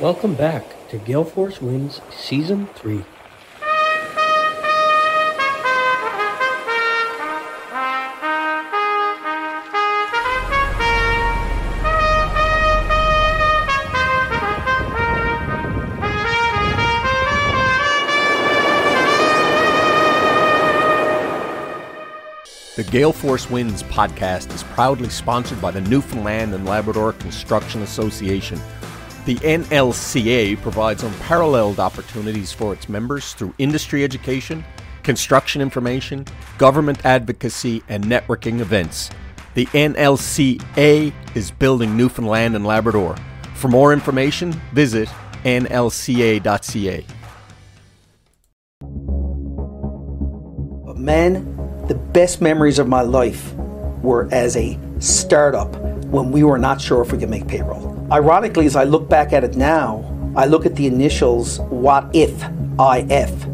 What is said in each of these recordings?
Welcome back to Gale Force Wins Season 3. The Gale Force Wins podcast is proudly sponsored by the Newfoundland and Labrador Construction Association. The NLCA provides unparalleled opportunities for its members through industry education, construction information, government advocacy, and networking events. The NLCA is building Newfoundland and Labrador. For more information, visit nlca.ca. But man, the best memories of my life were as a startup when we were not sure if we could make payroll. Ironically, as I look back at it now, I look at the initials what if IF.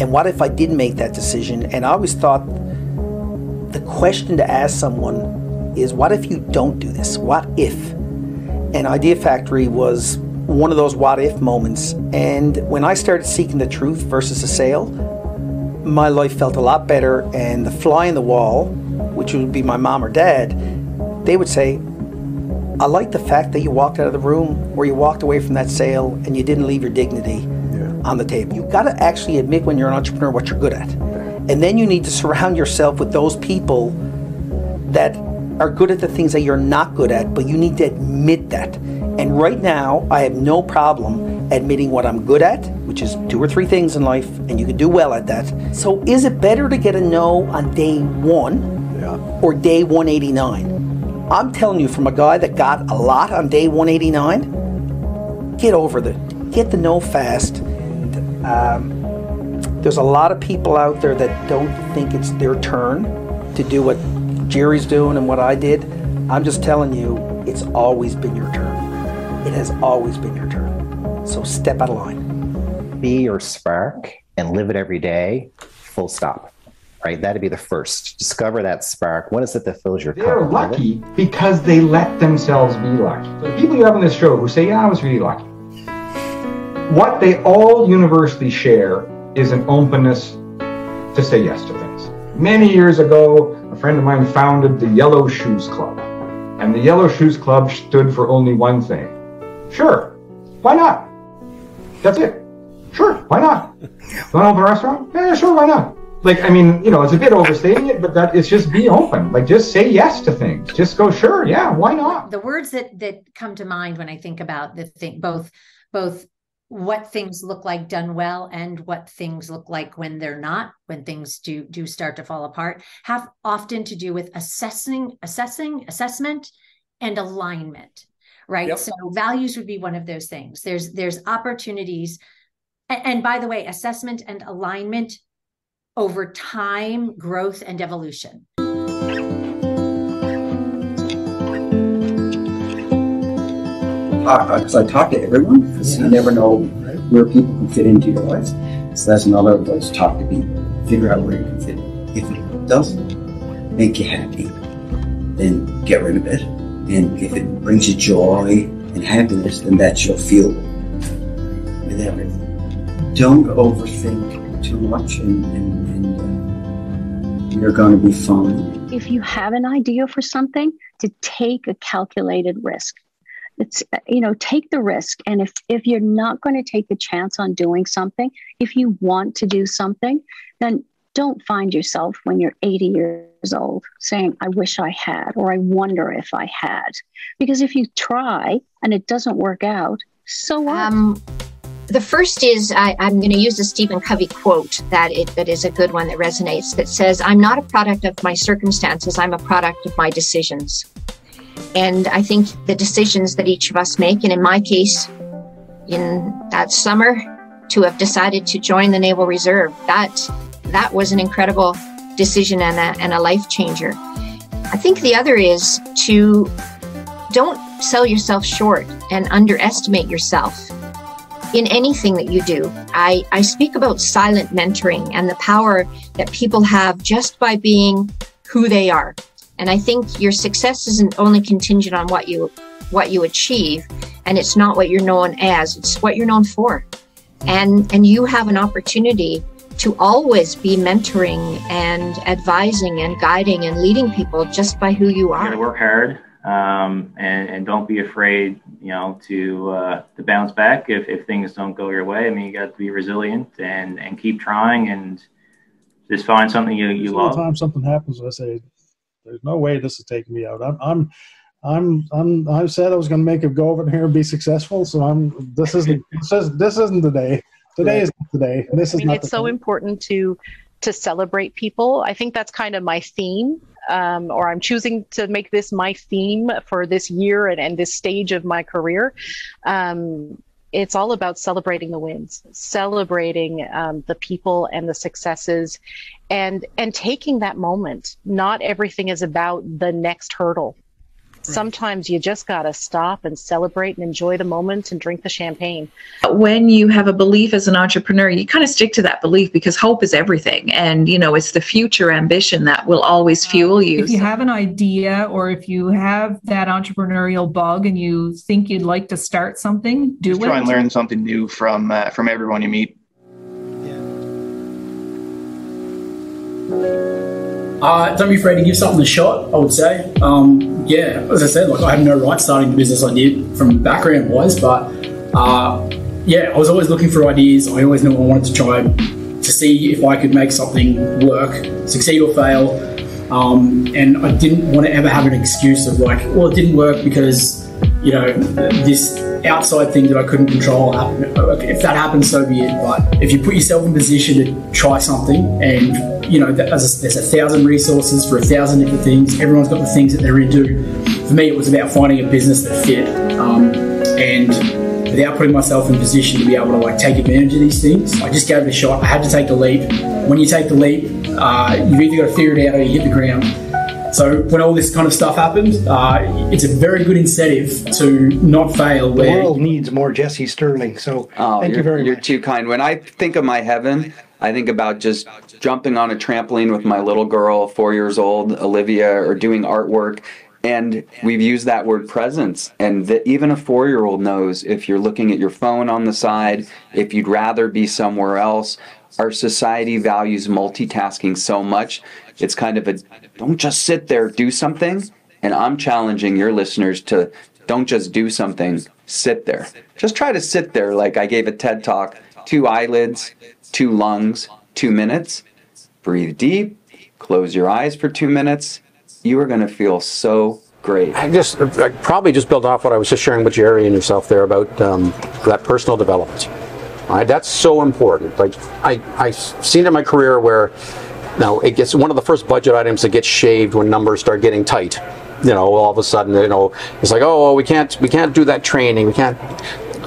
And what if I didn't make that decision? And I always thought the question to ask someone is what if you don't do this? What if? And Idea Factory was one of those what if moments. And when I started seeking the truth versus the sale, my life felt a lot better. And the fly in the wall, which would be my mom or dad, they would say, I like the fact that you walked out of the room or you walked away from that sale and you didn't leave your dignity on the table. You've got to actually admit when you're an entrepreneur what you're good at. And then you need to surround yourself with those people that are good at the things that you're not good at, but you need to admit that. And right now, I have no problem admitting what I'm good at, which is two or three things in life, and you can do well at that. So, is it better to get a no on day one Yeah. or day 189? I'm telling you, from a guy that got a lot on day 189, get over the get the no fast. Um, there's a lot of people out there that don't think it's their turn to do what Gerry's doing and what I did. I'm just telling you, it's always been your turn. It has always been your turn. So step out of line. be your spark and live it every day, full stop. Right? That'd be the first. Discover that spark. What is it that fills your cup? They're cup? lucky because they let themselves be lucky. So the people you have on this show who say, Yeah, I was really lucky. What they all universally share is an openness to say yes to things. Many years ago, a friend of mine founded the Yellow Shoes Club. And the Yellow Shoes Club stood for only one thing. Sure, why not? That's it. Sure, why not? Want to open a restaurant? Yeah, sure, why not? Like, I mean, you know, it's a bit overstating it, but that it's just be open. Like, just say yes to things. Just go, sure, yeah, why not? the words that that come to mind when I think about the thing, both both what things look like done well and what things look like when they're not, when things do do start to fall apart, have often to do with assessing, assessing, assessment, and alignment. Right. Yep. So values would be one of those things. There's there's opportunities. a- And by the way, assessment and alignment over time, growth and evolution. Uh, because I talk to everyone because you never know where people can fit into your life. So that's another of those talk to people, figure out where you can fit. If it doesn't make you happy, then get rid of it. And if it brings you joy and happiness, then that you'll feel with everything. Don't overthink too much, and, and, and uh, you're going to be fine. if you have an idea for something, to take a calculated risk. It's uh, you know take the risk, and if if you're not going to take the chance on doing something, if you want to do something, then don't find yourself when you're 80 years old saying, "I wish I had," or "I wonder if I had," because if you try and it doesn't work out, so what? Um, the first is I, I'm going to use a Stephen Covey quote that it that is a good one that resonates. That says, "I'm not a product of my circumstances. I'm a product of my decisions." And I think the decisions that each of us make, and in my case, in that summer, to have decided to join the Naval Reserve, that that was an incredible decision and a, and a life changer. I think the other is to don't sell yourself short and underestimate yourself in anything that you do. I, I speak about silent mentoring and the power that people have just by being who they are. And I think your success isn't only contingent on what you what you achieve, and it's not what you're known as, it's what you're known for. And and you have an opportunity to always be mentoring and advising and guiding and leading people just by who you You are. gotta work hard um, and, and don't be afraid, you know, to uh, to bounce back if, if things don't go your way. I mean, you got to be resilient and, and keep trying and just find something you, you Every love. time something happens, I say, "There's no way this is taking me out." I'm, I'm, I'm, I'm. I said I was going to make a go of it here and be successful. So I'm. This isn't. This, is, this isn't the day. Today is not the day. This I is mean, not it's the so day. important to to celebrate people. I think that's kind of my theme, um, or I'm choosing to make this my theme for this year and, and this stage of my career. Um, it's all about celebrating the wins, celebrating um, the people and the successes, and and taking that moment. Not everything is about the next hurdle. Sometimes you just gotta stop and celebrate and enjoy the moment and drink the champagne. when you have a belief as an entrepreneur you kind of stick to that belief because hope is everything and you know it's the future ambition that will always fuel you If you have an idea or if you have that entrepreneurial bug and you think you'd like to start something, do Just it. try and learn something new from uh, from everyone you meet. Uh, don't be afraid to give something a shot. I would say, um, yeah. As I said, like I have no right starting the business I did from background wise, but uh, yeah, I was always looking for ideas. I always knew I wanted to try to see if I could make something work, succeed or fail. Um, and I didn't want to ever have an excuse of like, well, it didn't work because you know this outside thing that I couldn't control happened. If that happens, so be it. But if you put yourself in position to try something, and you know, that- there's a, there's a thousand resources for a thousand different things. Everyone's got the things that they're into. For me, it was about finding a business that fit, um, and without putting myself in position to be able to like take advantage of these things, I just gave it a shot. I had to take the leap. When you take the leap, uh, you've either got to figure it out or you hit the ground. So when all this kind of stuff happens, uh, it's a very good incentive to not fail. The world needs more Jesse Stirling. So Oh, thank you very you very you're too kind. When I think of my heaven, I think about just jumping on a trampoline with my little girl, four years old, Olivia, or doing artwork. And we've used that word presence. And even a four year old knows if you're looking at your phone on the side, if you'd rather be somewhere else. Our society values multitasking so much. It's kind of a don't just sit there, do something. And I'm challenging your listeners to don't just do something, sit there. Just try to sit there like I gave a TED talk two eyelids, two lungs, two minutes. Breathe deep, close your eyes for two minutes. You are going to feel so great. I just I probably just build off what I was just sharing with Gerry and yourself there about um, that personal development. Right, that's so important. Like I I've seen in my career where now it gets one of the first budget items that gets shaved when numbers start getting tight. You know, all of a sudden, you know, it's like, oh, we can't we can't do that training. We can't.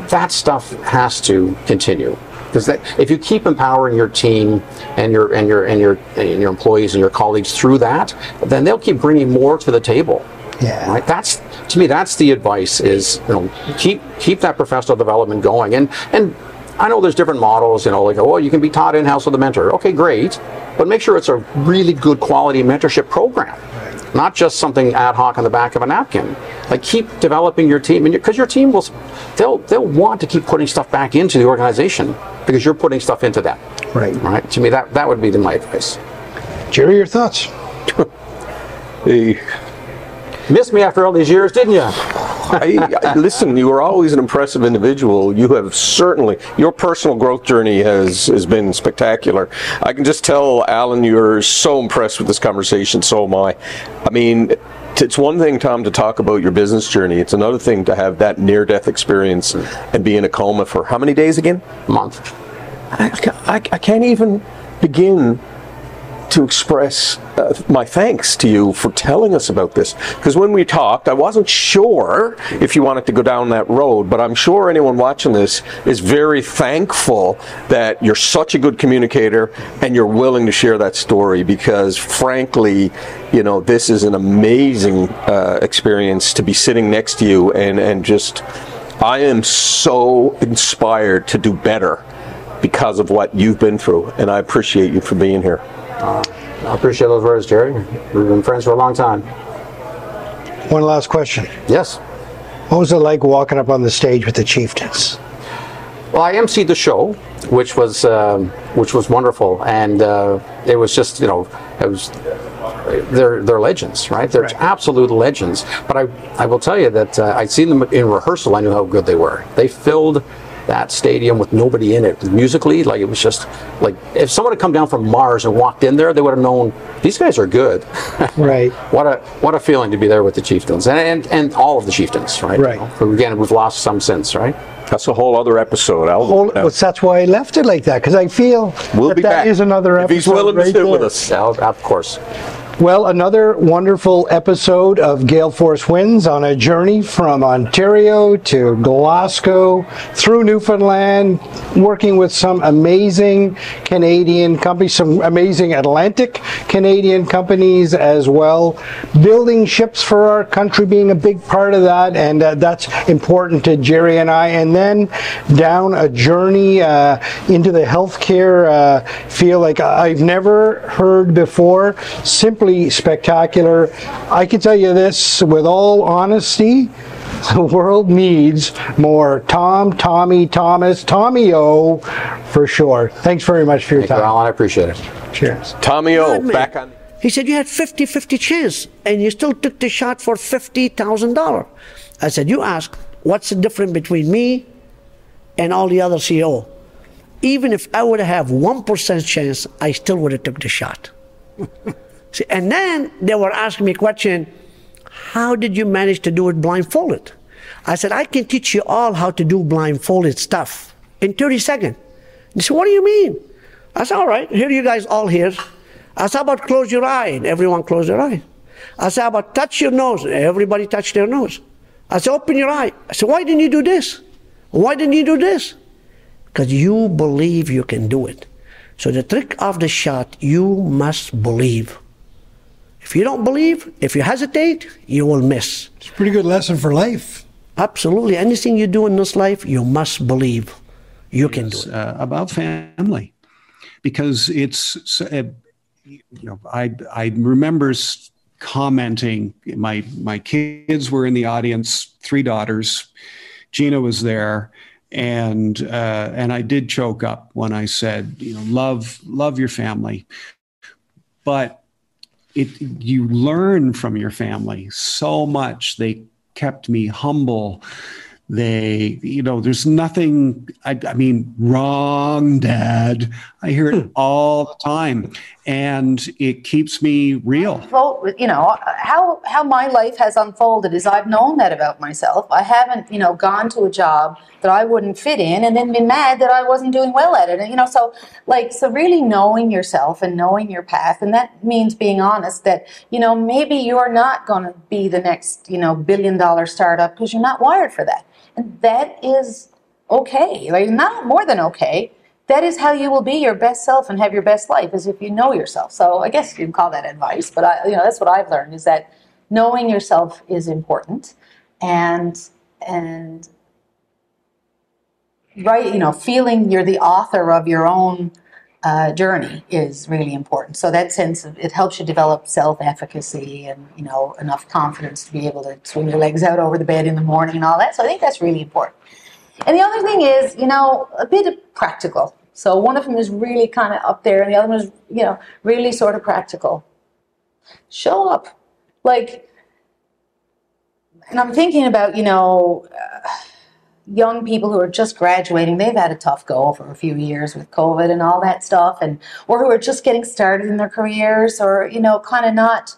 That stuff has to continue because that if you keep empowering your team and your and your and your and your employees and your colleagues through that, then they'll keep bringing more to the table. Yeah. Right. That's to me. That's the advice. Is you know keep keep that professional development going. And and I know there's different models. You know, like oh, you can be taught in house with a mentor. Okay, great, but make sure it's a really good quality mentorship program. Not just something ad hoc on the back of a napkin. Like keep developing your team, and because your team will, they'll they'll want to keep putting stuff back into the organization because you're putting stuff into them. Right. Right. To me, that that would be my advice. Gerry, your thoughts? Hey. Missed me after all these years, didn't you? I, I- listen, you were always an impressive individual. You have certainly your personal growth journey has has been spectacular. I can just tell, Allan, you're so impressed with this conversation. So am I. I mean. It's one thing, Tom, to talk about your business journey. It's another thing to have that near-death experience and be in a coma for how many days again? Month. I, I, I can't even begin to express uh, my thanks to you for telling us about this. Because when we talked, I wasn't sure if you wanted to go down that road, but I'm sure anyone watching this is very thankful that you're such a good communicator and you're willing to share that story because, frankly, you know, this is an amazing uh, experience to be sitting next to you and, and just, I am so inspired to do better because of what you've been through, and I appreciate you for being here. Uh, I appreciate those words, Gerry. We've been friends for a long time. One last question. Yes. What was it like walking up on the stage with the Chieftains? Well, I emceed the show, which was um, which was wonderful, and uh, it was just you know it was they're they're legends, right? They're absolute legends. But I I will tell you that uh, I'd seen them in rehearsal. I knew how good they were. They filled that stadium with nobody in it musically. Like it was just like if someone had come down from Mars and walked in there, they would have known these guys are good. right. What a what a feeling to be there with the chieftains and and, and all of the chieftains, right? Right. You know? Again, we've lost some since, right? That's a whole other episode. I'll, Whole, uh, well, that's why I left it like that because I feel We'll that be that back. is another If episode. he's willing to right sit with there. us. of course. Well, another wonderful episode of Gale Force Wins on a journey from Ontario to Glasgow through Newfoundland, working with some amazing Canadian companies, some amazing Atlantic Canadian companies as well, building ships for our country being a big part of that, and uh, that's important to Gerry and I. And then down a journey uh, into the healthcare uh, field like I've never heard before. Simply spectacular. I can tell you this with all honesty. The world needs more Tom, Tommy, Thomas, Tommy O for sure. Thanks very much for your Thank you, time. Allan. I appreciate it. Cheers. Tommy O, back man. on. He said, You had 50 50 chance and you still took the shot for $50,000. I said, You ask, what's the difference between me and all the other CEO? Even if I would have 1% chance, I still would have took the shot. See, and then they were asking me a question How did you manage to do it blindfolded? I said, I can teach you all how to do blindfolded stuff in 30 seconds. They said, What do you mean? I said, All right, here you guys all here. I said, about close your eye? And everyone close their eye. I said, about touch your nose? Everybody touch their nose. I said, Open your eye. I said, Why didn't you do this? Why didn't you do this? Because you believe you can do it. So the trick of the shot, you must believe. If you don't believe, if you hesitate, you will miss. It's a pretty good lesson for life. Absolutely. Anything you do in this life, you must believe you can do it. uh, about family because it's uh, you know I I remember commenting my my kids were in the audience three daughters Gina was there and uh, and I did choke up when I said you know love love your family but it you learn from your family so much. They kept me humble. They you know there's nothing I, I mean wrong dad. I hear it hmm. all the time and it keeps me real you know how how my life has unfolded is I've known that about myself. I haven't you know gone to a job that I wouldn't fit in and then been mad that I wasn't doing well at it. And you know so like so really knowing yourself and knowing your path and that means being honest that you know maybe you're not going to be the next you know billion dollar startup because you're not wired for that. And that is okay. Like not more than okay. That is how you will be your best self and have your best life is if you know yourself. So I guess you can call that advice, but I, you know, that's what I've learned is that knowing yourself is important, and and right, you know, feeling you're the author of your own uh, journey is really important. So that sense of it helps you develop self-efficacy and you know enough confidence to be able to swing your legs out over the bed in the morning and all that. So I think that's really important. And the other thing is, you know, a bit practical. So one of them is really kind of up there, and the other one is, you know, really sort of practical. Show up. Like, and I'm thinking about, you know, uh, young people who are just graduating. They've had a tough go for a few years with COVID and all that stuff, and or who are just getting started in their careers, or you know, kind of not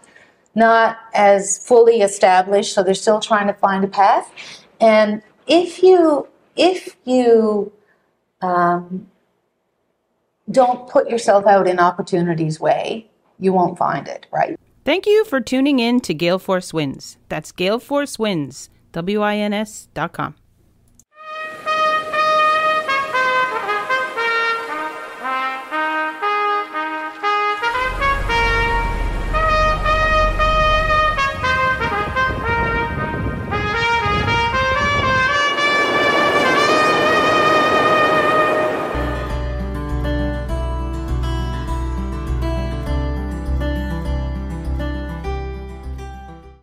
not as fully established, so they're still trying to find a path. And if you if you um, don't put yourself out in opportunities' way, you won't find it, right? Thank you for tuning in to Gale Force Wins. That's Gale Force Wins, W I N S dot com.